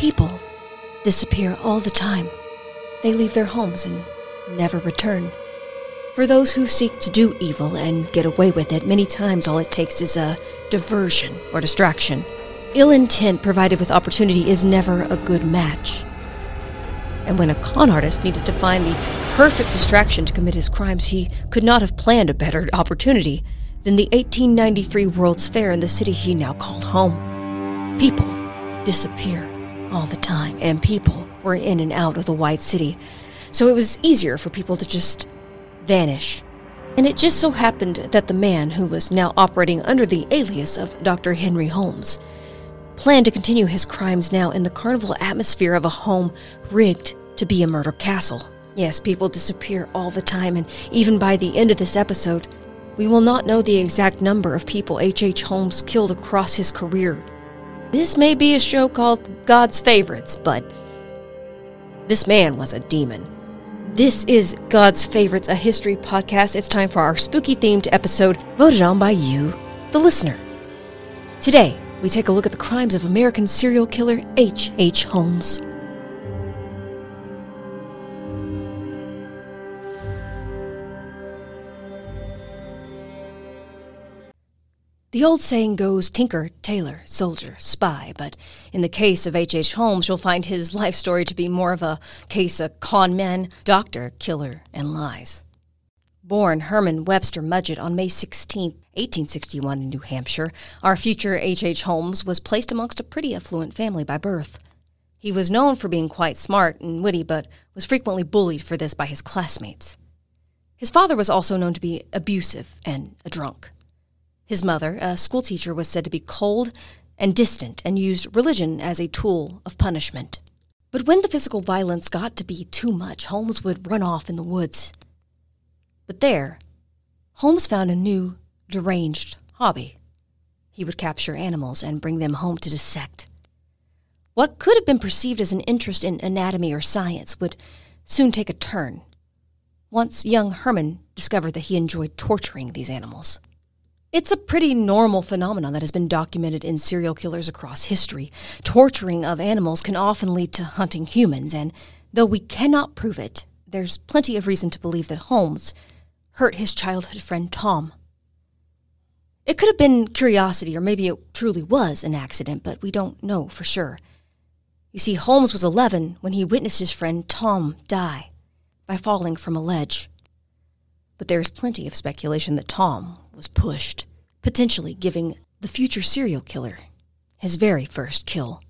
People disappear all the time. They leave their homes and never return. For those who seek to do evil and get away with it, many times all it takes is a diversion or distraction. Ill intent provided with opportunity is never a good match. And when a con artist needed to find the perfect distraction to commit his crimes, he could not have planned a better opportunity than the 1893 World's Fair in the city he now called home. People disappear all the time, and people were in and out of the White City, so it was easier for people to just vanish. And it just so happened that the man who was now operating under the alias of Dr. Henry Holmes planned to continue his crimes now in the carnival atmosphere of a home rigged to be a murder castle. Yes, people disappear all the time, and even by the end of this episode, we will not know the exact number of people H.H. H. Holmes killed across his career. This may be a show called God's Favorites, but this man was a demon. This is God's Favorites, a history podcast. It's time for our spooky themed episode, voted on by you, the listener. Today, we take a look at the crimes of American serial killer H.H. H. Holmes. The old saying goes tinker, tailor, soldier, spy, but in the case of H.H. H. Holmes, you'll find his life story to be more of a case of con man, doctor, killer, and lies. Born Herman Webster Mudgett on May 16, 1861, in New Hampshire, our future H.H. H. Holmes was placed amongst a pretty affluent family by birth. He was known for being quite smart and witty, but was frequently bullied for this by his classmates. His father was also known to be abusive and a drunk. His mother, a schoolteacher, was said to be cold and distant and used religion as a tool of punishment. But when the physical violence got to be too much, Holmes would run off in the woods. But there, Holmes found a new, deranged hobby. He would capture animals and bring them home to dissect. What could have been perceived as an interest in anatomy or science would soon take a turn. Once young Herman discovered that he enjoyed torturing these animals. It's a pretty normal phenomenon that has been documented in serial killers across history. Torturing of animals can often lead to hunting humans, and though we cannot prove it, there's plenty of reason to believe that Holmes hurt his childhood friend Tom. It could have been curiosity, or maybe it truly was an accident, but we don't know for sure. You see, Holmes was 11 when he witnessed his friend Tom die by falling from a ledge. But there is plenty of speculation that Tom was pushed, potentially giving the future serial killer his very first kill.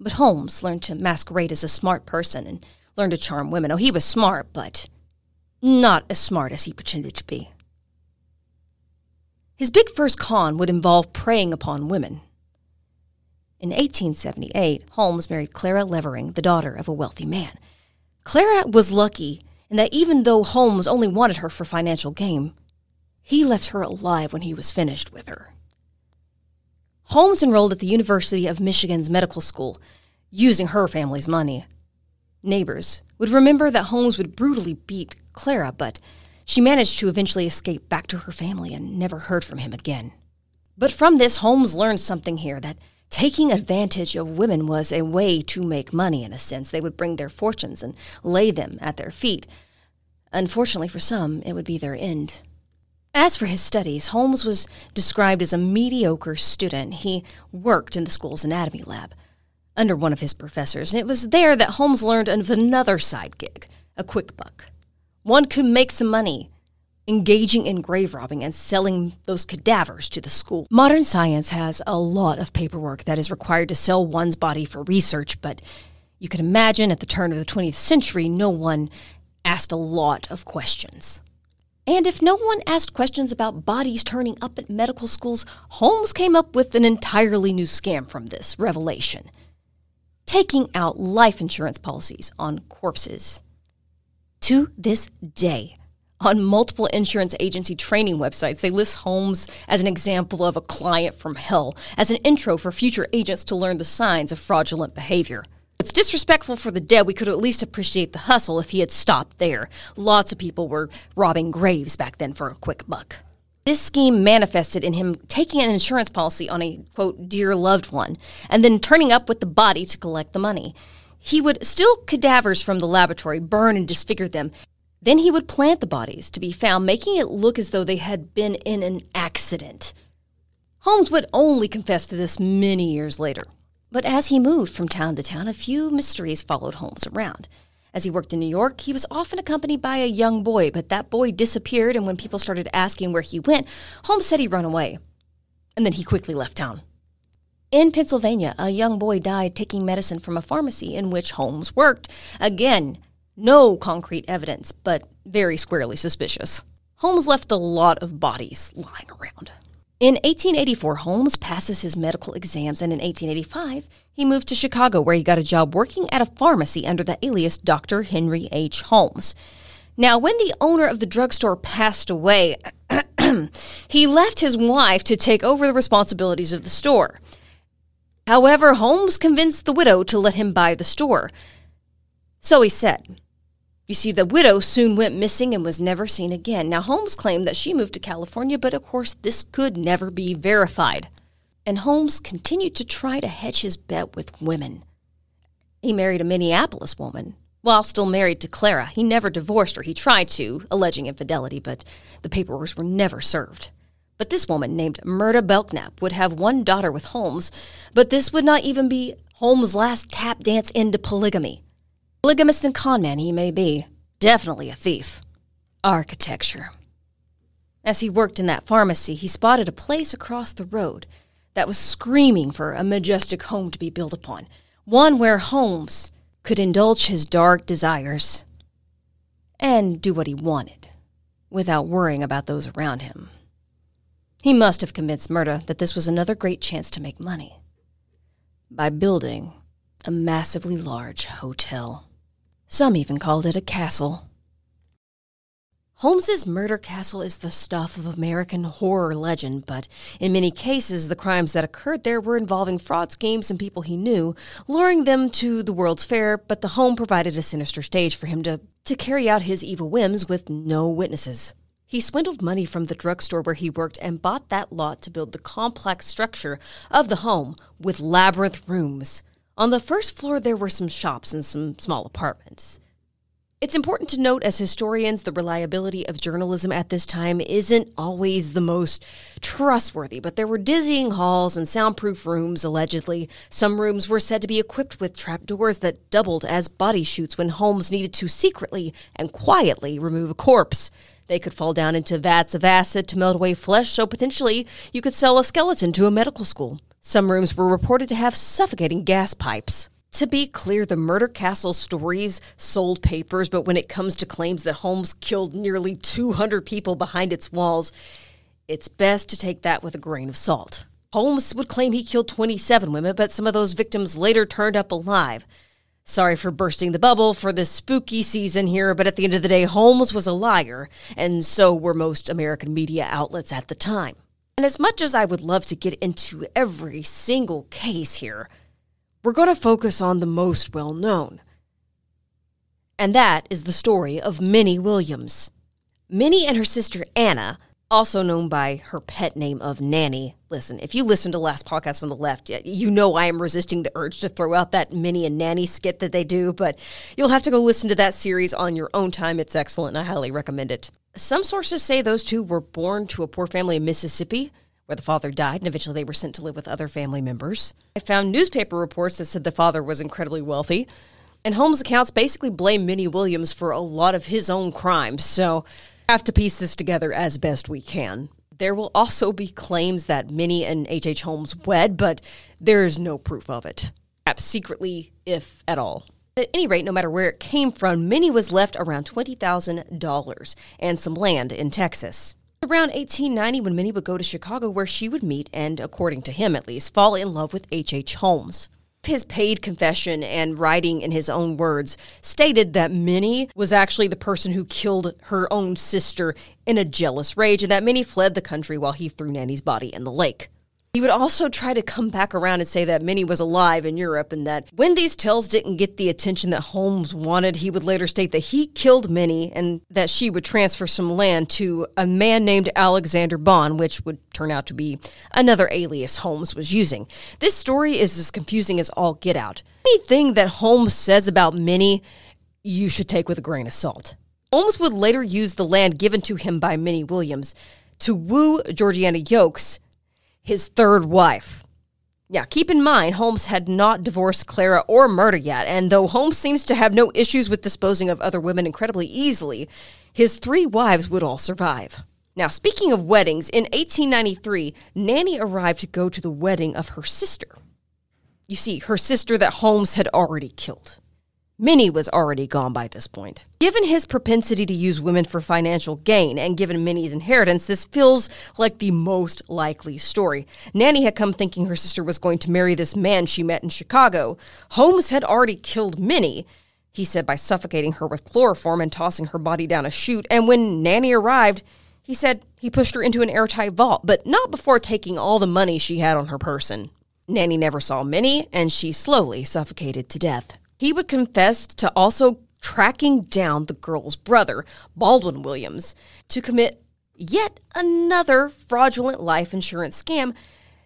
But Holmes learned to masquerade as a smart person and learned to charm women. Oh, he was smart, but not as smart as he pretended to be. His big first con would involve preying upon women. In 1878, Holmes married Clara Lovering, the daughter of a wealthy man. Clara was lucky in that even though Holmes only wanted her for financial gain, he left her alive when he was finished with her. Holmes enrolled at the University of Michigan's medical school, using her family's money. Neighbors would remember that Holmes would brutally beat Clara, but she managed to eventually escape back to her family and never heard from him again. But from this, Holmes learned something here that taking advantage of women was a way to make money in a sense. They would bring their fortunes and lay them at their feet. Unfortunately for some, it would be their end. As for his studies, Holmes was described as a mediocre student. He worked in the school's anatomy lab under one of his professors, and it was there that Holmes learned of another side gig, a quick buck. One could make some money engaging in grave robbing and selling those cadavers to the school. Modern science has a lot of paperwork that is required to sell one's body for research, but you can imagine at the turn of the 20th century, no one asked a lot of questions. And if no one asked questions about bodies turning up at medical schools, Holmes came up with an entirely new scam from this revelation taking out life insurance policies on corpses. To this day, on multiple insurance agency training websites, they list Holmes as an example of a client from hell, as an intro for future agents to learn the signs of fraudulent behavior. It's disrespectful for the dead. We could at least appreciate the hustle if he had stopped there. Lots of people were robbing graves back then for a quick buck. This scheme manifested in him taking an insurance policy on a, quote, dear loved one, and then turning up with the body to collect the money. He would steal cadavers from the laboratory, burn and disfigure them. Then he would plant the bodies to be found, making it look as though they had been in an accident. Holmes would only confess to this many years later. But as he moved from town to town, a few mysteries followed Holmes around. As he worked in New York, he was often accompanied by a young boy, but that boy disappeared, and when people started asking where he went, Holmes said he'd run away. And then he quickly left town. In Pennsylvania, a young boy died taking medicine from a pharmacy in which Holmes worked. Again, no concrete evidence, but very squarely suspicious. Holmes left a lot of bodies lying around. In 1884, Holmes passes his medical exams, and in 1885, he moved to Chicago, where he got a job working at a pharmacy under the alias Dr. Henry H. Holmes. Now, when the owner of the drugstore passed away, he left his wife to take over the responsibilities of the store. However, Holmes convinced the widow to let him buy the store. So he said. You see, the widow soon went missing and was never seen again. Now, Holmes claimed that she moved to California, but of course, this could never be verified. And Holmes continued to try to hedge his bet with women. He married a Minneapolis woman. While still married to Clara, he never divorced her. He tried to, alleging infidelity, but the paperwork were never served. But this woman, named Myrta Belknap, would have one daughter with Holmes, but this would not even be Holmes' last tap dance into polygamy. Polygamist and conman he may be, definitely a thief. Architecture. As he worked in that pharmacy, he spotted a place across the road that was screaming for a majestic home to be built upon, one where Holmes could indulge his dark desires and do what he wanted without worrying about those around him. He must have convinced Myrta that this was another great chance to make money by building a massively large hotel. Some even called it a castle. Holmes's murder castle is the stuff of American horror legend, but in many cases, the crimes that occurred there were involving fraud schemes and people he knew, luring them to the World's Fair, but the home provided a sinister stage for him to, to carry out his evil whims with no witnesses. He swindled money from the drugstore where he worked and bought that lot to build the complex structure of the home with labyrinth rooms. On the first floor, there were some shops and some small apartments. It's important to note, as historians, the reliability of journalism at this time isn't always the most trustworthy, but there were dizzying halls and soundproof rooms, allegedly. Some rooms were said to be equipped with trapdoors that doubled as body chutes when Holmes needed to secretly and quietly remove a corpse. They could fall down into vats of acid to melt away flesh, so potentially you could sell a skeleton to a medical school. Some rooms were reported to have suffocating gas pipes. To be clear, the Murder Castle stories sold papers, but when it comes to claims that Holmes killed nearly 200 people behind its walls, it's best to take that with a grain of salt. Holmes would claim he killed 27 women, but some of those victims later turned up alive. Sorry for bursting the bubble for this spooky season here, but at the end of the day, Holmes was a liar, and so were most American media outlets at the time. And as much as I would love to get into every single case here, we're going to focus on the most well known. And that is the story of Minnie Williams. Minnie and her sister Anna, also known by her pet name of Nanny. Listen, if you listen to last podcast on the left, you know I am resisting the urge to throw out that Minnie and Nanny skit that they do, but you'll have to go listen to that series on your own time. It's excellent, I highly recommend it. Some sources say those two were born to a poor family in Mississippi, where the father died, and eventually they were sent to live with other family members. I found newspaper reports that said the father was incredibly wealthy, and Holmes' accounts basically blame Minnie Williams for a lot of his own crimes, so have to piece this together as best we can. There will also be claims that Minnie and H.H. H. Holmes wed, but there is no proof of it. Perhaps secretly, if at all. At any rate, no matter where it came from, Minnie was left around $20,000 and some land in Texas. Around 1890, when Minnie would go to Chicago, where she would meet and, according to him at least, fall in love with H.H. H. Holmes. His paid confession and writing in his own words stated that Minnie was actually the person who killed her own sister in a jealous rage and that Minnie fled the country while he threw Nanny's body in the lake. He would also try to come back around and say that Minnie was alive in Europe and that when these tales didn't get the attention that Holmes wanted, he would later state that he killed Minnie and that she would transfer some land to a man named Alexander Bond, which would turn out to be another alias Holmes was using. This story is as confusing as all get out. Anything that Holmes says about Minnie, you should take with a grain of salt. Holmes would later use the land given to him by Minnie Williams to woo Georgiana Yokes, his third wife. Now, keep in mind, Holmes had not divorced Clara or Myrta yet, and though Holmes seems to have no issues with disposing of other women incredibly easily, his three wives would all survive. Now, speaking of weddings, in 1893, Nanny arrived to go to the wedding of her sister. You see, her sister that Holmes had already killed. Minnie was already gone by this point. Given his propensity to use women for financial gain, and given Minnie's inheritance, this feels like the most likely story. Nanny had come thinking her sister was going to marry this man she met in Chicago. Holmes had already killed Minnie, he said, by suffocating her with chloroform and tossing her body down a chute. And when Nanny arrived, he said he pushed her into an airtight vault, but not before taking all the money she had on her person. Nanny never saw Minnie, and she slowly suffocated to death. He would confess to also tracking down the girl's brother, Baldwin Williams, to commit yet another fraudulent life insurance scam,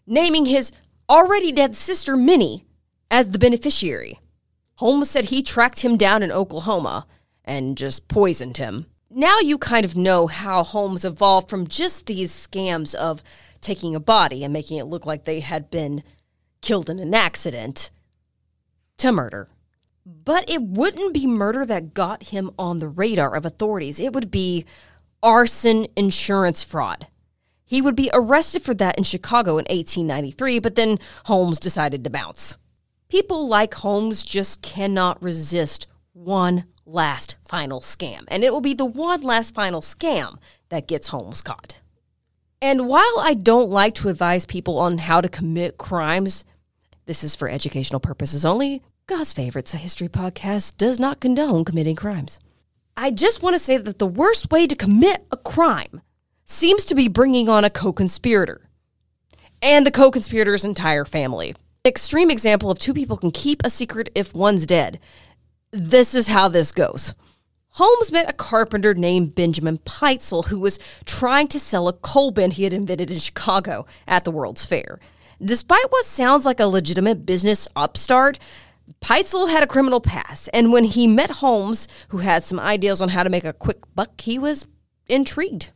naming his already dead sister, Minnie, as the beneficiary. Holmes said he tracked him down in Oklahoma and just poisoned him. Now you kind of know how Holmes evolved from just these scams of taking a body and making it look like they had been killed in an accident to murder. But it wouldn't be murder that got him on the radar of authorities. It would be arson insurance fraud. He would be arrested for that in Chicago in 1893, but then Holmes decided to bounce. People like Holmes just cannot resist one last final scam, and it will be the one last final scam that gets Holmes caught. And while I don't like to advise people on how to commit crimes, this is for educational purposes only. God's Favorites, a history podcast, does not condone committing crimes. I just want to say that the worst way to commit a crime seems to be bringing on a co conspirator and the co conspirator's entire family. Extreme example of two people can keep a secret if one's dead. This is how this goes. Holmes met a carpenter named Benjamin Pitezel who was trying to sell a coal bin he had invented in Chicago at the World's Fair. Despite what sounds like a legitimate business upstart, Pitezel had a criminal past, and when he met Holmes, who had some ideas on how to make a quick buck, he was intrigued.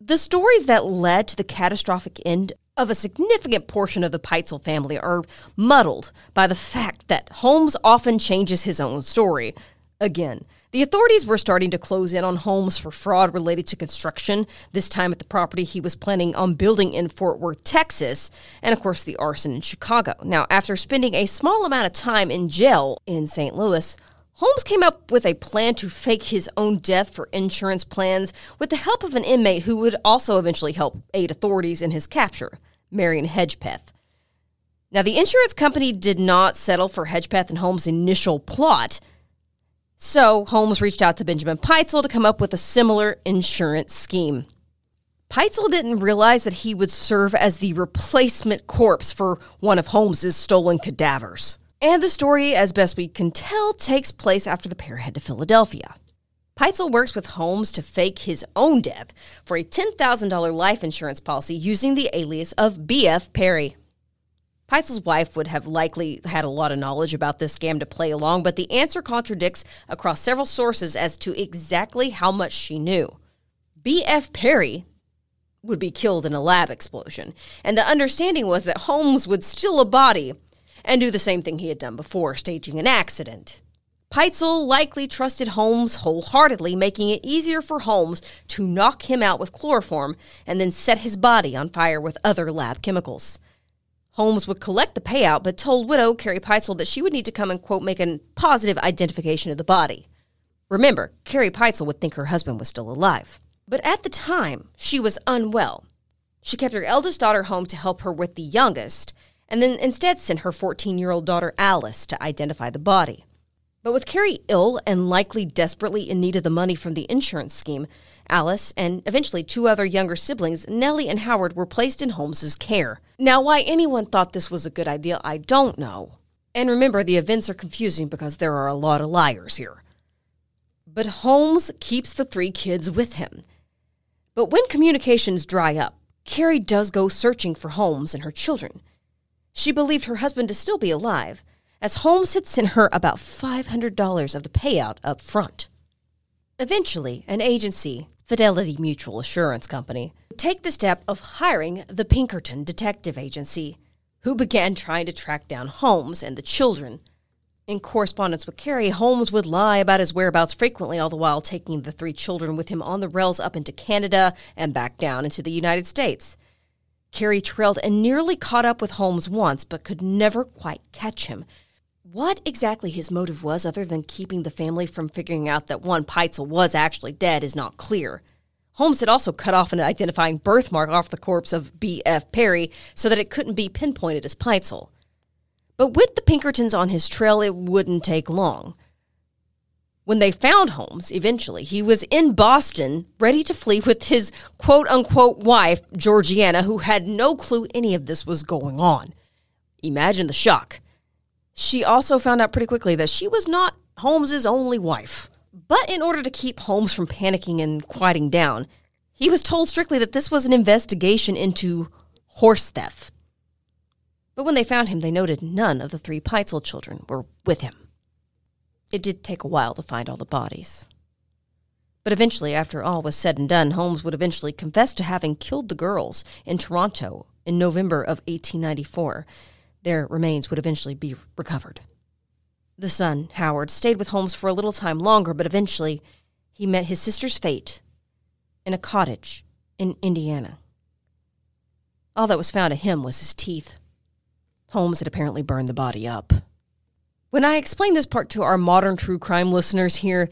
The stories that led to the catastrophic end of a significant portion of the Pitezel family are muddled by the fact that Holmes often changes his own story. Again, the authorities were starting to close in on Holmes for fraud related to construction, this time at the property he was planning on building in Fort Worth, Texas, and of course the arson in Chicago. Now, after spending a small amount of time in jail in St. Louis, Holmes came up with a plan to fake his own death for insurance plans with the help of an inmate who would also eventually help aid authorities in his capture, Marion Hedgepeth. Now, the insurance company did not settle for Hedgepeth and Holmes' initial plot. So Holmes reached out to Benjamin Pitezel to come up with a similar insurance scheme. Pitezel didn't realize that he would serve as the replacement corpse for one of Holmes's stolen cadavers. And the story, as best we can tell, takes place after the pair head to Philadelphia. Pitezel works with Holmes to fake his own death for a $10,000 life insurance policy using the alias of B.F. Perry. Pitezel's wife would have likely had a lot of knowledge about this scam to play along, but the answer contradicts across several sources as to exactly how much she knew. B.F. Perry would be killed in a lab explosion, and the understanding was that Holmes would steal a body and do the same thing he had done before, staging an accident. Pitezel likely trusted Holmes wholeheartedly, making it easier for Holmes to knock him out with chloroform and then set his body on fire with other lab chemicals. Holmes would collect the payout, but told widow Carrie Pitezel that she would need to come and, quote, make a positive identification of the body. Remember, Carrie Pitezel would think her husband was still alive. But at the time, she was unwell. She kept her eldest daughter home to help her with the youngest, and then instead sent her 14 year old daughter Alice to identify the body. But with Carrie ill and likely desperately in need of the money from the insurance scheme, Alice, and eventually two other younger siblings, Nellie and Howard, were placed in Holmes's care. Now, why anyone thought this was a good idea, I don't know. And remember, the events are confusing because there are a lot of liars here. But Holmes keeps the three kids with him. But when communications dry up, Carrie does go searching for Holmes and her children. She believed her husband to still be alive, as Holmes had sent her about $500 of the payout up front. Eventually, an agency, Fidelity Mutual Assurance Company, take the step of hiring the Pinkerton Detective Agency, who began trying to track down Holmes and the children. In correspondence with Carrie, Holmes would lie about his whereabouts frequently, all the while taking the three children with him on the rails up into Canada and back down into the United States. Carrie trailed and nearly caught up with Holmes once, but could never quite catch him. What exactly his motive was, other than keeping the family from figuring out that one Pitezel was actually dead, is not clear. Holmes had also cut off an identifying birthmark off the corpse of B.F. Perry so that it couldn't be pinpointed as Pitezel. But with the Pinkertons on his trail, it wouldn't take long. When they found Holmes, eventually, he was in Boston, ready to flee with his quote unquote wife, Georgiana, who had no clue any of this was going on. Imagine the shock. She also found out pretty quickly that she was not Holmes's only wife. But in order to keep Holmes from panicking and quieting down, he was told strictly that this was an investigation into horse theft. But when they found him, they noted none of the three Pitezel children were with him. It did take a while to find all the bodies. But eventually, after all was said and done, Holmes would eventually confess to having killed the girls in Toronto in November of 1894. Their remains would eventually be recovered. The son, Howard, stayed with Holmes for a little time longer, but eventually he met his sister's fate in a cottage in Indiana. All that was found of him was his teeth. Holmes had apparently burned the body up. When I explain this part to our modern true crime listeners here,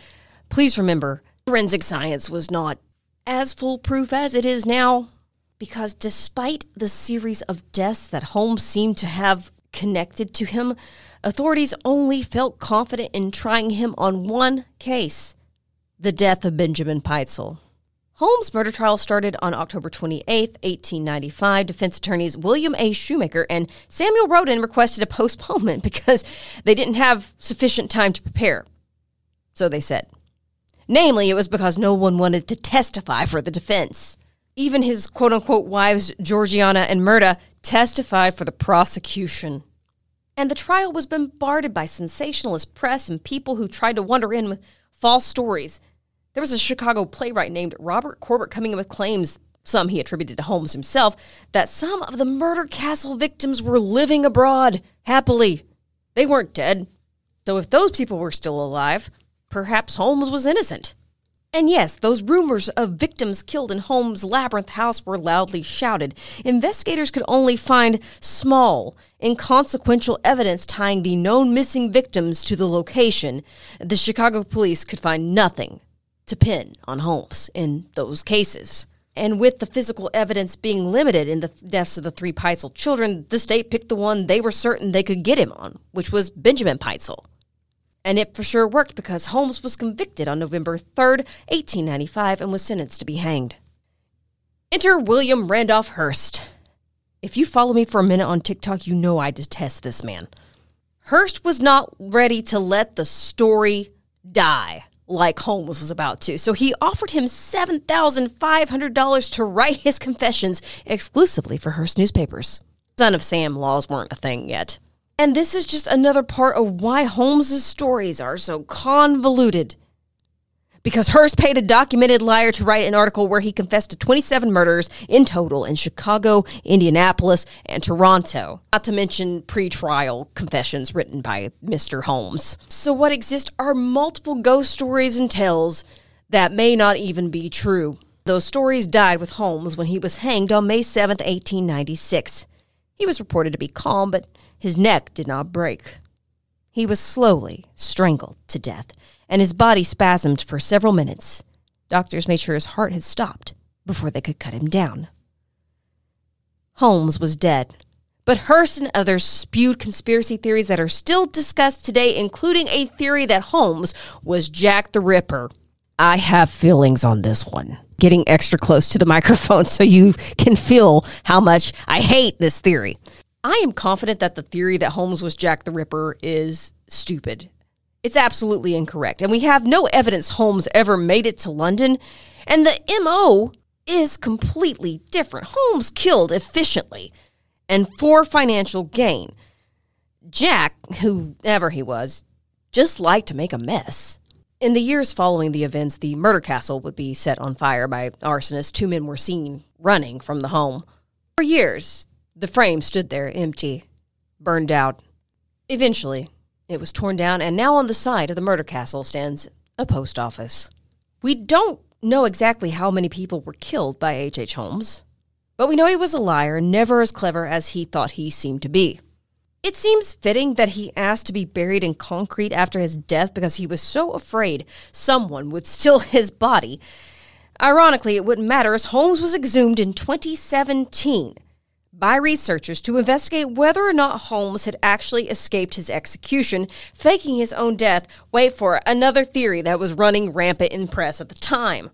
please remember forensic science was not as foolproof as it is now, because despite the series of deaths that Holmes seemed to have connected to him, authorities only felt confident in trying him on one case the death of Benjamin Pitezel. Holmes' murder trial started on October 28, 1895. Defense attorneys William A. Shoemaker and Samuel Rotan requested a postponement because they didn't have sufficient time to prepare. So they said. Namely, it was because no one wanted to testify for the defense. Even his quote unquote wives, Georgiana and Myrta, testified for the prosecution. And the trial was bombarded by sensationalist press and people who tried to wander in with false stories there was a Chicago playwright named Robert Corbitt coming in with claims, some he attributed to Holmes himself, that some of the murder castle victims were living abroad happily. They weren't dead. So if those people were still alive, perhaps Holmes was innocent. And yes, those rumors of victims killed in Holmes' labyrinth house were loudly shouted. Investigators could only find small, inconsequential evidence tying the known missing victims to the location. The Chicago police could find nothing to pin on Holmes in those cases. And with the physical evidence being limited in the deaths of the three Pitezel children, the state picked the one they were certain they could get him on, which was Benjamin Pitezel. And it for sure worked because Holmes was convicted on November 3rd, 1895, and was sentenced to be hanged. Enter William Randolph Hearst. If you follow me for a minute on TikTok, you know I detest this man. Hearst was not ready to let the story die like Holmes was about to. So he offered him $7,500 to write his confessions exclusively for Hearst newspapers. Son of Sam laws weren't a thing yet. And this is just another part of why Holmes's stories are so convoluted because Hearst paid a documented liar to write an article where he confessed to 27 murders in total in Chicago, Indianapolis, and Toronto, not to mention pre-trial confessions written by Mr. Holmes. So what exist are multiple ghost stories and tales that may not even be true. Those stories died with Holmes when he was hanged on May 7, 1896. He was reported to be calm, but his neck did not break. He was slowly strangled to death and his body spasmed for several minutes. Doctors made sure his heart had stopped before they could cut him down. Holmes was dead, but Hearst and others spewed conspiracy theories that are still discussed today, including a theory that Holmes was Jack the Ripper. I have feelings on this one. Getting extra close to the microphone so you can feel how much I hate this theory. I am confident that the theory that Holmes was Jack the Ripper is stupid. It's absolutely incorrect. And we have no evidence Holmes ever made it to London. And the MO is completely different. Holmes killed efficiently and for financial gain. Jack, whoever he was, just liked to make a mess. In the years following the events, the murder castle would be set on fire by arsonists. Two men were seen running from the home. For years, the frame stood there empty, burned out. Eventually, it was torn down, and now on the side of the murder castle stands a post office. We don't know exactly how many people were killed by H.H. H. Holmes, but we know he was a liar, never as clever as he thought he seemed to be. It seems fitting that he asked to be buried in concrete after his death because he was so afraid someone would steal his body. Ironically, it wouldn't matter as Holmes was exhumed in 2017 by researchers to investigate whether or not Holmes had actually escaped his execution, faking his own death. Wait for it, another theory that was running rampant in press at the time.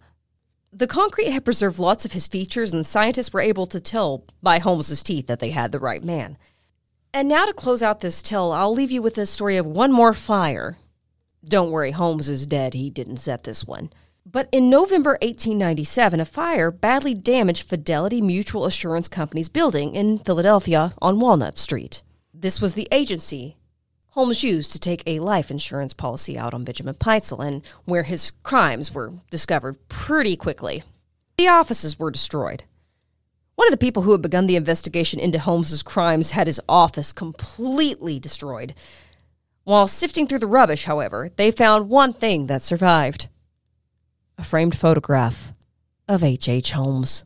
The concrete had preserved lots of his features, and scientists were able to tell by Holmes's teeth that they had the right man. And now to close out this tale, I'll leave you with the story of one more fire. Don't worry, Holmes is dead. He didn't set this one. But in November 1897, a fire badly damaged Fidelity Mutual Assurance Company's building in Philadelphia on Walnut Street. This was the agency Holmes used to take a life insurance policy out on Benjamin Pitezel and where his crimes were discovered pretty quickly. The offices were destroyed. One of the people who had begun the investigation into Holmes's crimes had his office completely destroyed. While sifting through the rubbish, however, they found one thing that survived a framed photograph of H.H. H. Holmes.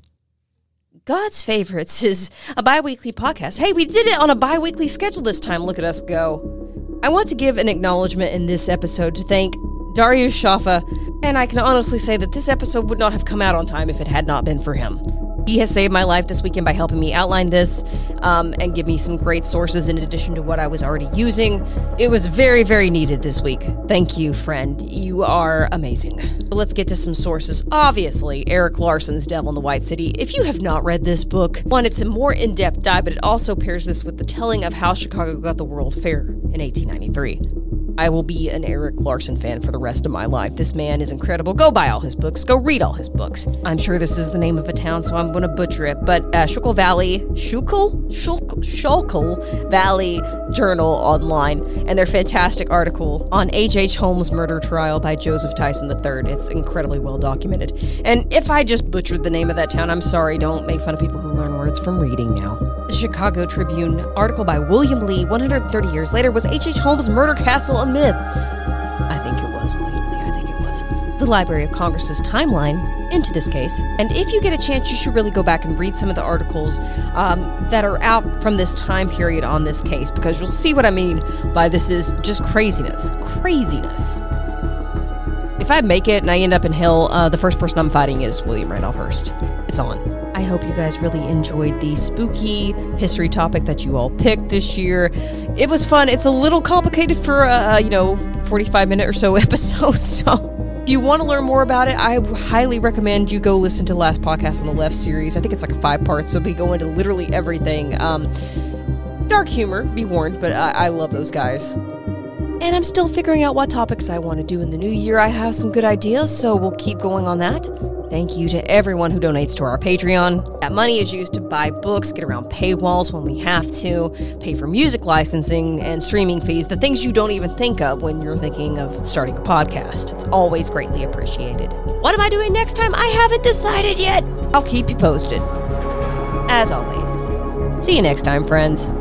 God's Favorites is a bi weekly podcast. Hey, we did it on a bi weekly schedule this time. Look at us go. I want to give an acknowledgement in this episode to thank Darius Shafa, and I can honestly say that this episode would not have come out on time if it had not been for him. He has saved my life this weekend by helping me outline this um, and give me some great sources in addition to what I was already using. It was very, very needed this week. Thank you, friend. You are amazing. Let's get to some sources. Obviously, Erik Larson's Devil in the White City. If you have not read this book, one, it's a more in depth dive, but it also pairs this with the telling of how Chicago got the World Fair in 1893. I will be an Erik Larson fan for the rest of my life. This man is incredible. Go buy all his books. Go read all his books. I'm sure this is the name of a town, so I'm going to butcher it. But uh, Schuylkill Valley, Schuylkill? Schuylkill, Valley Journal online, and their fantastic article on H.H. Holmes' murder trial by Joseph Tyson III. It's incredibly well documented. And if I just butchered the name of that town, I'm sorry. Don't make fun of people who learn words from reading now. The Chicago Tribune article by William Lee, 130 years later, was H.H. Holmes' murder castle myth? I think it was William Lee. I think it was. The Library of Congress's timeline into this case. And if you get a chance, you should really go back and read some of the articles um, that are out from this time period on this case because you'll see what I mean by this is just craziness. Craziness. If I make it and I end up in hell, uh, the first person I'm fighting is William Randolph Hearst. It's on. I hope you guys really enjoyed the spooky history topic that you all picked this year. It was fun. It's a little complicated for a, you know, 45 minute or so episode. So if you want to learn more about it, I highly recommend you go listen to the last podcast on the left series. I think it's like a five part, so they go into literally everything. Um, dark humor, be warned, but I, I love those guys. And I'm still figuring out what topics I want to do in the new year. I have some good ideas, so we'll keep going on that. Thank you to everyone who donates to our Patreon. That money is used to buy books, get around paywalls when we have to, pay for music licensing and streaming fees, the things you don't even think of when you're thinking of starting a podcast. It's always greatly appreciated. What am I doing next time? I haven't decided yet. I'll keep you posted. As always, see you next time, friends.